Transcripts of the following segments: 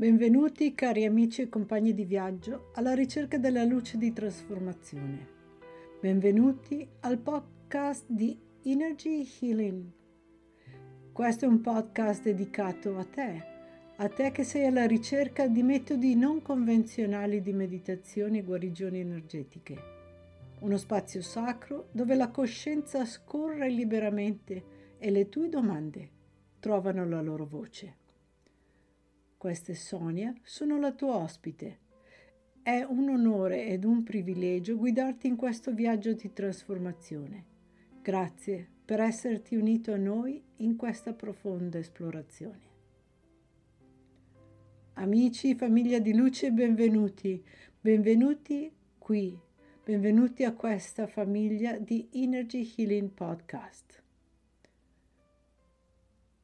Benvenuti cari amici e compagni di viaggio alla ricerca della luce di trasformazione. Benvenuti al podcast di Energy Healing. Questo è un podcast dedicato a te, a te che sei alla ricerca di metodi non convenzionali di meditazione e guarigioni energetiche. Uno spazio sacro dove la coscienza scorre liberamente e le tue domande trovano la loro voce. Questa è Sonia, sono la tua ospite. È un onore ed un privilegio guidarti in questo viaggio di trasformazione. Grazie per esserti unito a noi in questa profonda esplorazione. Amici, famiglia di luce, benvenuti. Benvenuti qui. Benvenuti a questa famiglia di Energy Healing Podcast.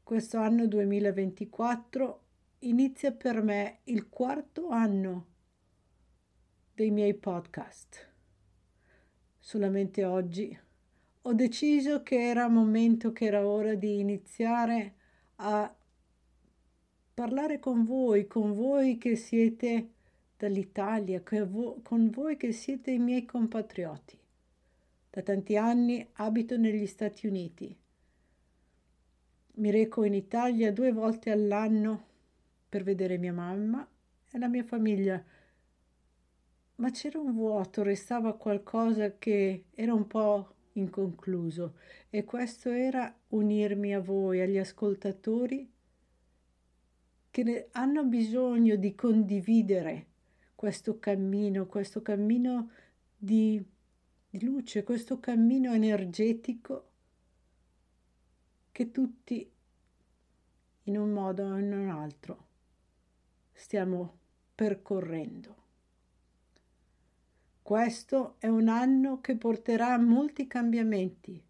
Questo anno 2024 inizia per me il quarto anno dei miei podcast. Solamente oggi ho deciso che era momento, che era ora di iniziare a parlare con voi, con voi che siete dall'Italia, con voi che siete i miei compatrioti. Da tanti anni abito negli Stati Uniti. Mi reco in Italia due volte all'anno per vedere mia mamma e la mia famiglia. Ma c'era un vuoto, restava qualcosa che era un po' inconcluso e questo era unirmi a voi, agli ascoltatori che hanno bisogno di condividere questo cammino, questo cammino di, di luce, questo cammino energetico che tutti in un modo o in un altro stiamo percorrendo. Questo è un anno che porterà molti cambiamenti,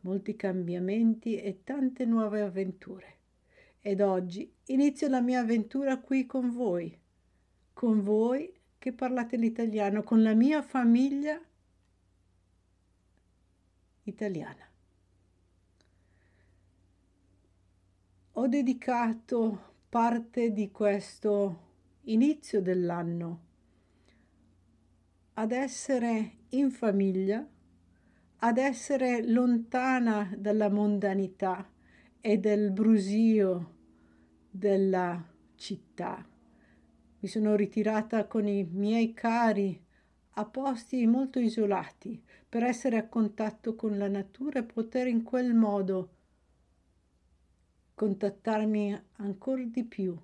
molti cambiamenti e tante nuove avventure. Ed oggi inizio la mia avventura qui con voi, con voi che parlate l'italiano, con la mia famiglia italiana. Ho dedicato parte di questo inizio dell'anno ad essere in famiglia, ad essere lontana dalla mondanità e del brusio della città. Mi sono ritirata con i miei cari a posti molto isolati per essere a contatto con la natura e poter in quel modo contattarmi ancora di più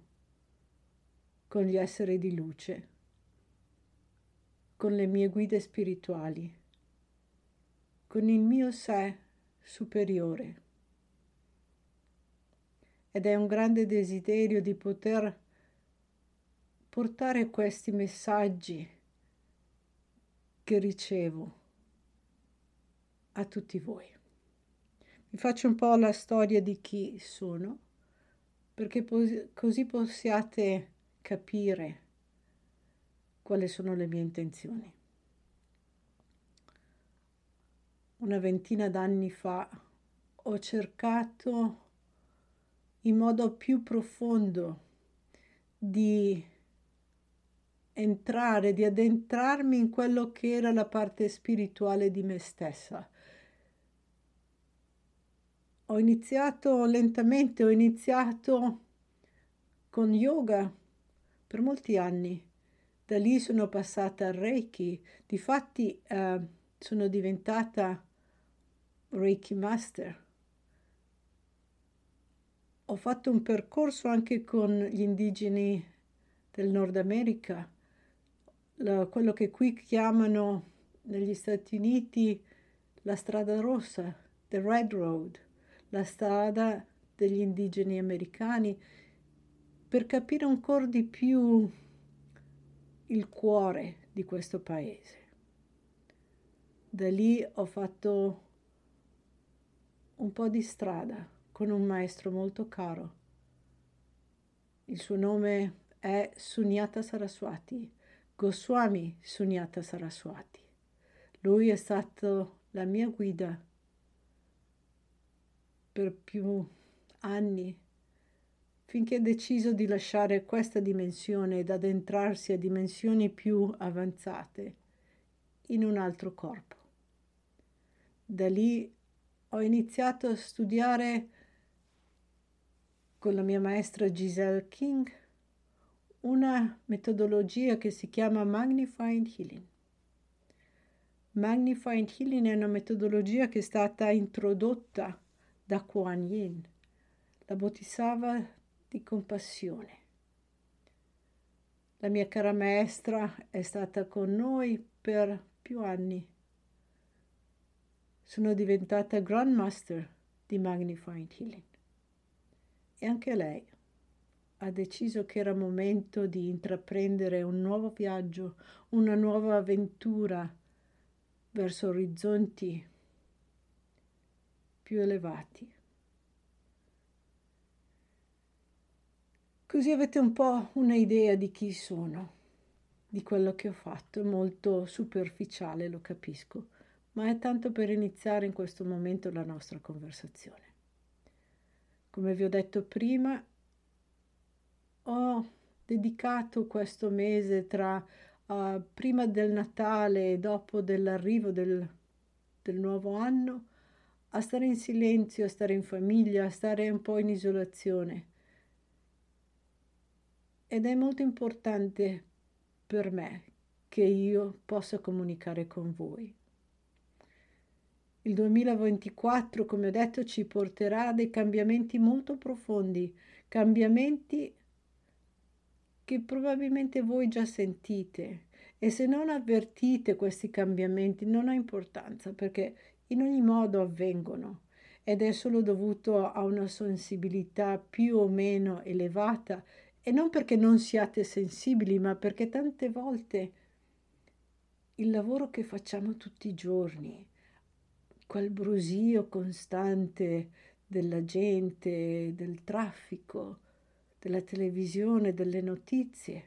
con gli esseri di luce, con le mie guide spirituali, con il mio sé superiore. Ed è un grande desiderio di poter portare questi messaggi che ricevo a tutti voi. Vi faccio un po' la storia di chi sono, perché pos- così possiate capire quali sono le mie intenzioni. Una ventina d'anni fa ho cercato in modo più profondo di entrare, di addentrarmi in quello che era la parte spirituale di me stessa, ho iniziato lentamente, ho iniziato con yoga per molti anni. Da lì sono passata al Reiki, difatti eh, sono diventata Reiki Master. Ho fatto un percorso anche con gli indigeni del Nord America, la, quello che qui chiamano negli Stati Uniti la strada rossa, the Red Road la strada degli indigeni americani per capire ancora di più il cuore di questo paese. Da lì ho fatto un po' di strada con un maestro molto caro. Il suo nome è Sunyata Saraswati, Goswami Sunyata Saraswati. Lui è stato la mia guida per più anni finché ha deciso di lasciare questa dimensione ed addentrarsi a dimensioni più avanzate in un altro corpo. Da lì ho iniziato a studiare con la mia maestra Giselle King una metodologia che si chiama Magnified Healing. Magnified Healing è una metodologia che è stata introdotta da Kuan Yin, la Bodhisattva di compassione. La mia cara maestra è stata con noi per più anni. Sono diventata Grandmaster di Magnified Healing. E anche lei ha deciso che era momento di intraprendere un nuovo viaggio, una nuova avventura verso orizzonti più elevati. Così avete un po' un'idea di chi sono, di quello che ho fatto, è molto superficiale, lo capisco, ma è tanto per iniziare in questo momento la nostra conversazione. Come vi ho detto prima, ho dedicato questo mese tra uh, prima del Natale e dopo dell'arrivo del, del nuovo anno a stare in silenzio, a stare in famiglia, a stare un po' in isolazione ed è molto importante per me che io possa comunicare con voi. Il 2024, come ho detto, ci porterà a dei cambiamenti molto profondi, cambiamenti che probabilmente voi già sentite e se non avvertite questi cambiamenti non ha importanza perché in ogni modo avvengono ed è solo dovuto a una sensibilità più o meno elevata e non perché non siate sensibili, ma perché tante volte il lavoro che facciamo tutti i giorni, quel brusio costante della gente, del traffico, della televisione, delle notizie,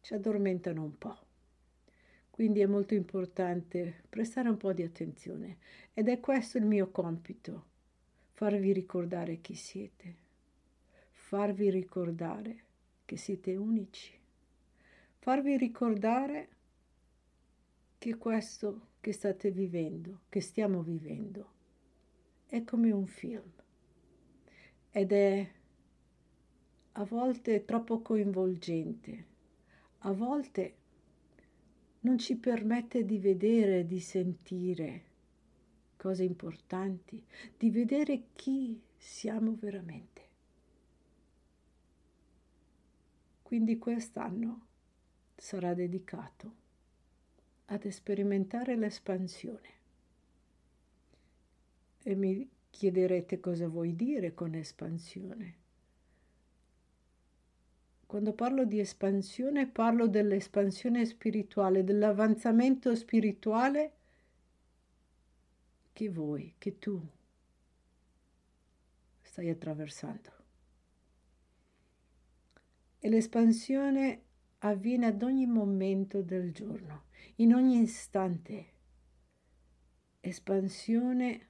ci addormentano un po'. Quindi è molto importante prestare un po' di attenzione ed è questo il mio compito, farvi ricordare chi siete farvi ricordare che siete unici, farvi ricordare che questo che state vivendo, che stiamo vivendo, è come un film ed è a volte troppo coinvolgente, a volte non ci permette di vedere, di sentire cose importanti, di vedere chi siamo veramente. Quindi quest'anno sarà dedicato ad sperimentare l'espansione. E mi chiederete cosa vuoi dire con espansione. Quando parlo di espansione parlo dell'espansione spirituale, dell'avanzamento spirituale che voi, che tu stai attraversando. E l'espansione avviene ad ogni momento del giorno, in ogni istante. Espansione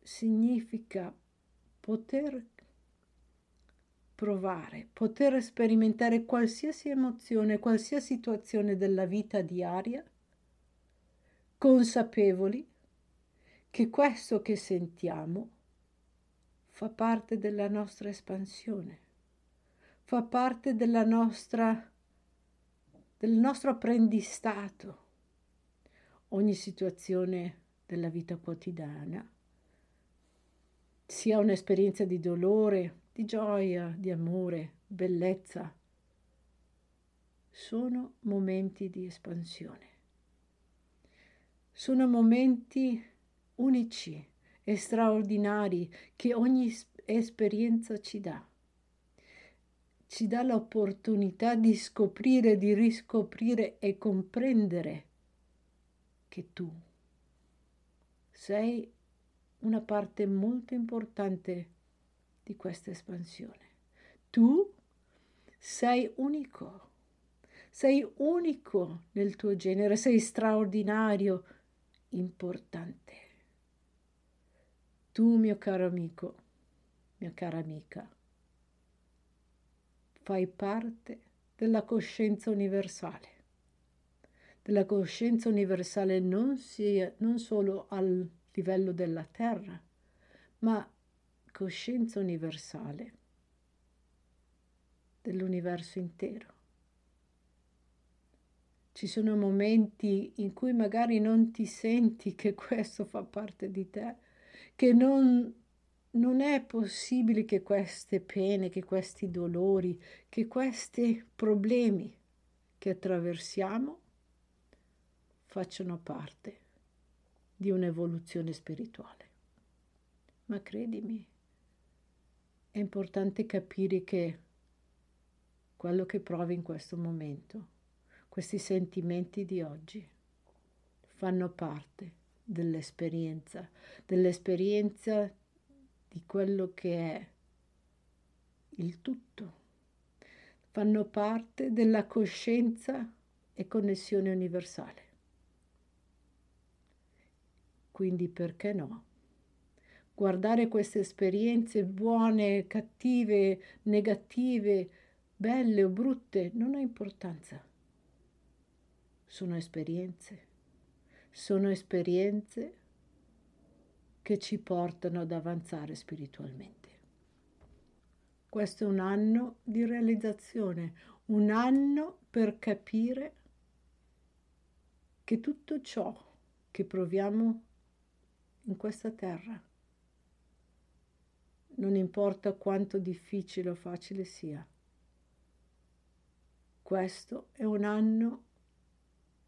significa poter provare, poter sperimentare qualsiasi emozione, qualsiasi situazione della vita diaria, consapevoli che questo che sentiamo fa parte della nostra espansione fa parte della nostra, del nostro apprendistato. Ogni situazione della vita quotidiana, sia un'esperienza di dolore, di gioia, di amore, bellezza, sono momenti di espansione. Sono momenti unici e straordinari che ogni esperienza ci dà ci dà l'opportunità di scoprire, di riscoprire e comprendere che tu sei una parte molto importante di questa espansione. Tu sei unico, sei unico nel tuo genere, sei straordinario, importante. Tu, mio caro amico, mia cara amica, fai parte della coscienza universale, della coscienza universale non, sia, non solo al livello della terra, ma coscienza universale dell'universo intero. Ci sono momenti in cui magari non ti senti che questo fa parte di te, che non, non è possibile che queste pene, che questi dolori, che questi problemi che attraversiamo facciano parte di un'evoluzione spirituale. Ma credimi, è importante capire che quello che provi in questo momento, questi sentimenti di oggi, fanno parte dell'esperienza, dell'esperienza di quello che è il tutto. Fanno parte della coscienza e connessione universale. Quindi perché no? Guardare queste esperienze buone, cattive, negative, belle o brutte, non ha importanza. Sono esperienze. Sono esperienze che ci portano ad avanzare spiritualmente. Questo è un anno di realizzazione, un anno per capire che tutto ciò che proviamo in questa terra, non importa quanto difficile o facile sia, questo è un anno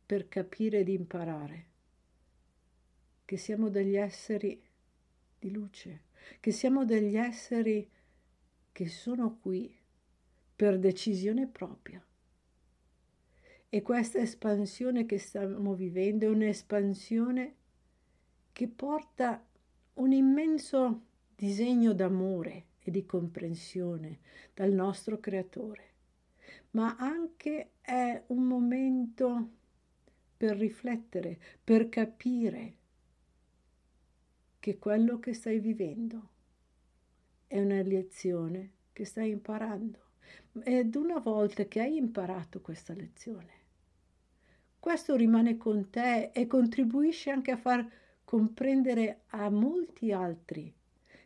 per capire ed imparare che siamo degli esseri di luce, che siamo degli esseri che sono qui per decisione propria. E questa espansione che stiamo vivendo è un'espansione che porta un immenso disegno d'amore e di comprensione dal nostro creatore ma anche è un momento per riflettere, per capire che quello che stai vivendo è una lezione che stai imparando. Ed una volta che hai imparato questa lezione, questo rimane con te e contribuisce anche a far comprendere a molti altri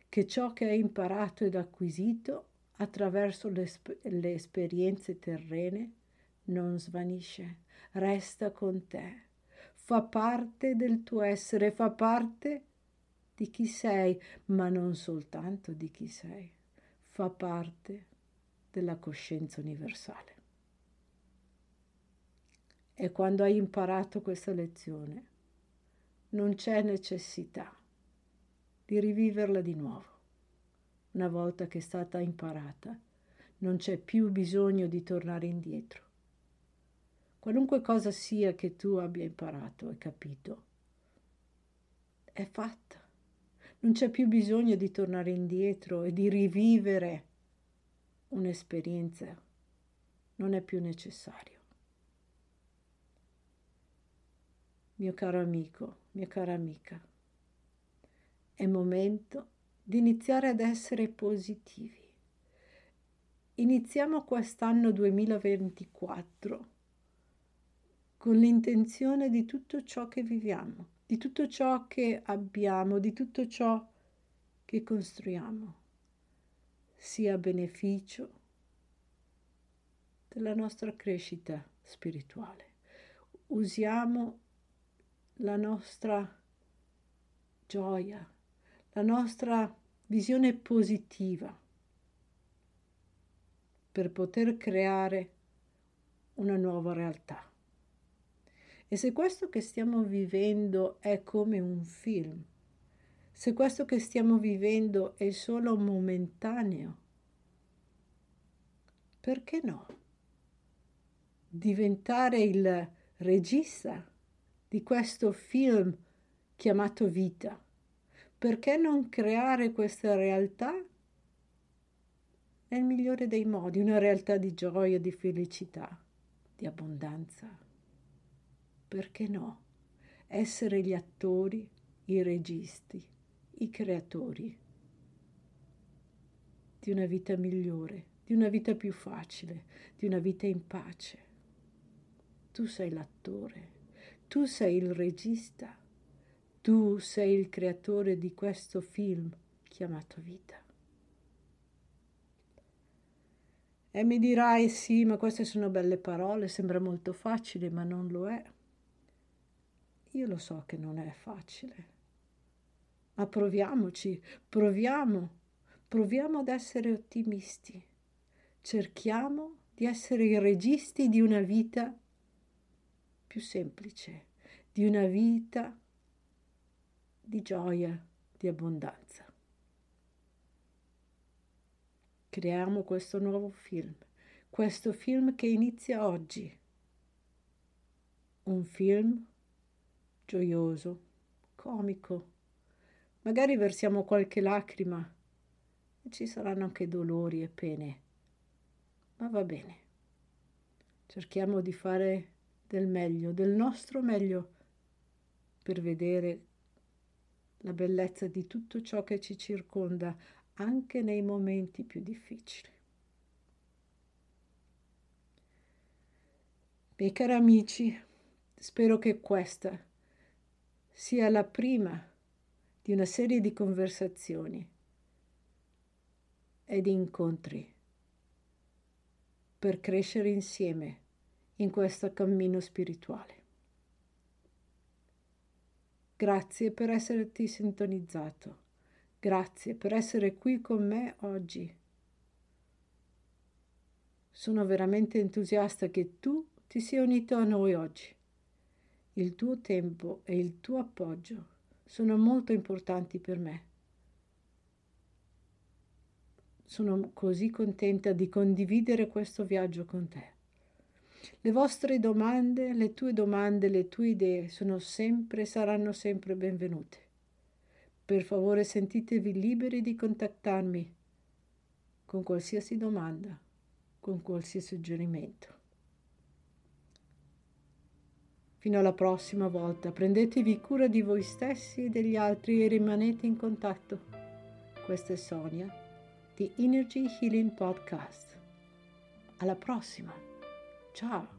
che ciò che hai imparato ed acquisito attraverso le, le esperienze terrene non svanisce, resta con te, fa parte del tuo essere, fa parte di chi sei, ma non soltanto di chi sei, fa parte della coscienza universale. E quando hai imparato questa lezione, non c'è necessità di riviverla di nuovo una volta che è stata imparata, non c'è più bisogno di tornare indietro. Qualunque cosa sia che tu abbia imparato e capito, è fatta. Non c'è più bisogno di tornare indietro e di rivivere un'esperienza. Non è più necessario. Mio caro amico, mia cara amica, è momento di iniziare ad essere positivi. Iniziamo quest'anno 2024 con l'intenzione di tutto ciò che viviamo, di tutto ciò che abbiamo, di tutto ciò che costruiamo, sia a beneficio della nostra crescita spirituale. Usiamo la nostra gioia, la nostra visione positiva per poter creare una nuova realtà. E se questo che stiamo vivendo è come un film, se questo che stiamo vivendo è solo momentaneo, perché no? Diventare il regista di questo film chiamato vita perché non creare questa realtà nel migliore dei modi, una realtà di gioia, di felicità, di abbondanza? Perché no? Essere gli attori, i registi, i creatori di una vita migliore, di una vita più facile, di una vita in pace. Tu sei l'attore, tu sei il regista, tu sei il creatore di questo film chiamato vita. E mi dirai sì, ma queste sono belle parole, sembra molto facile, ma non lo è. Io lo so che non è facile, ma proviamoci, proviamo, proviamo ad essere ottimisti, cerchiamo di essere i registi di una vita più semplice, di una vita di gioia, di abbondanza. Creiamo questo nuovo film, questo film che inizia oggi. Un film gioioso, comico. Magari versiamo qualche lacrima e ci saranno anche dolori e pene. Ma va bene. Cerchiamo di fare del meglio, del nostro meglio, per vedere la bellezza di tutto ciò che ci circonda anche nei momenti più difficili. Miei cari amici, spero che questa sia la prima di una serie di conversazioni e di incontri per crescere insieme in questo cammino spirituale. Grazie per esserti sintonizzato. Grazie per essere qui con me oggi. Sono veramente entusiasta che tu ti sia unito a noi oggi. Il tuo tempo e il tuo appoggio sono molto importanti per me. Sono così contenta di condividere questo viaggio con te. Le vostre domande, le tue domande, le tue idee sono sempre e saranno sempre benvenute. Per favore sentitevi liberi di contattarmi con qualsiasi domanda, con qualsiasi suggerimento. Fino alla prossima volta, prendetevi cura di voi stessi e degli altri e rimanete in contatto. Questa è Sonia di Energy Healing Podcast. Alla prossima! job